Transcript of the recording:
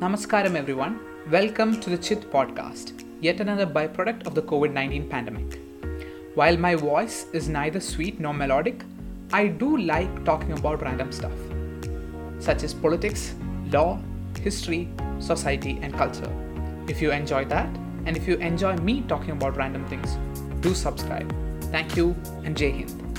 Namaskaram, everyone. Welcome to the Chhit podcast, yet another byproduct of the COVID 19 pandemic. While my voice is neither sweet nor melodic, I do like talking about random stuff, such as politics, law, history, society, and culture. If you enjoy that, and if you enjoy me talking about random things, do subscribe. Thank you, and Jai Hind.